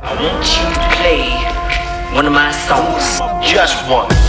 I want you to play one of my songs. Just one.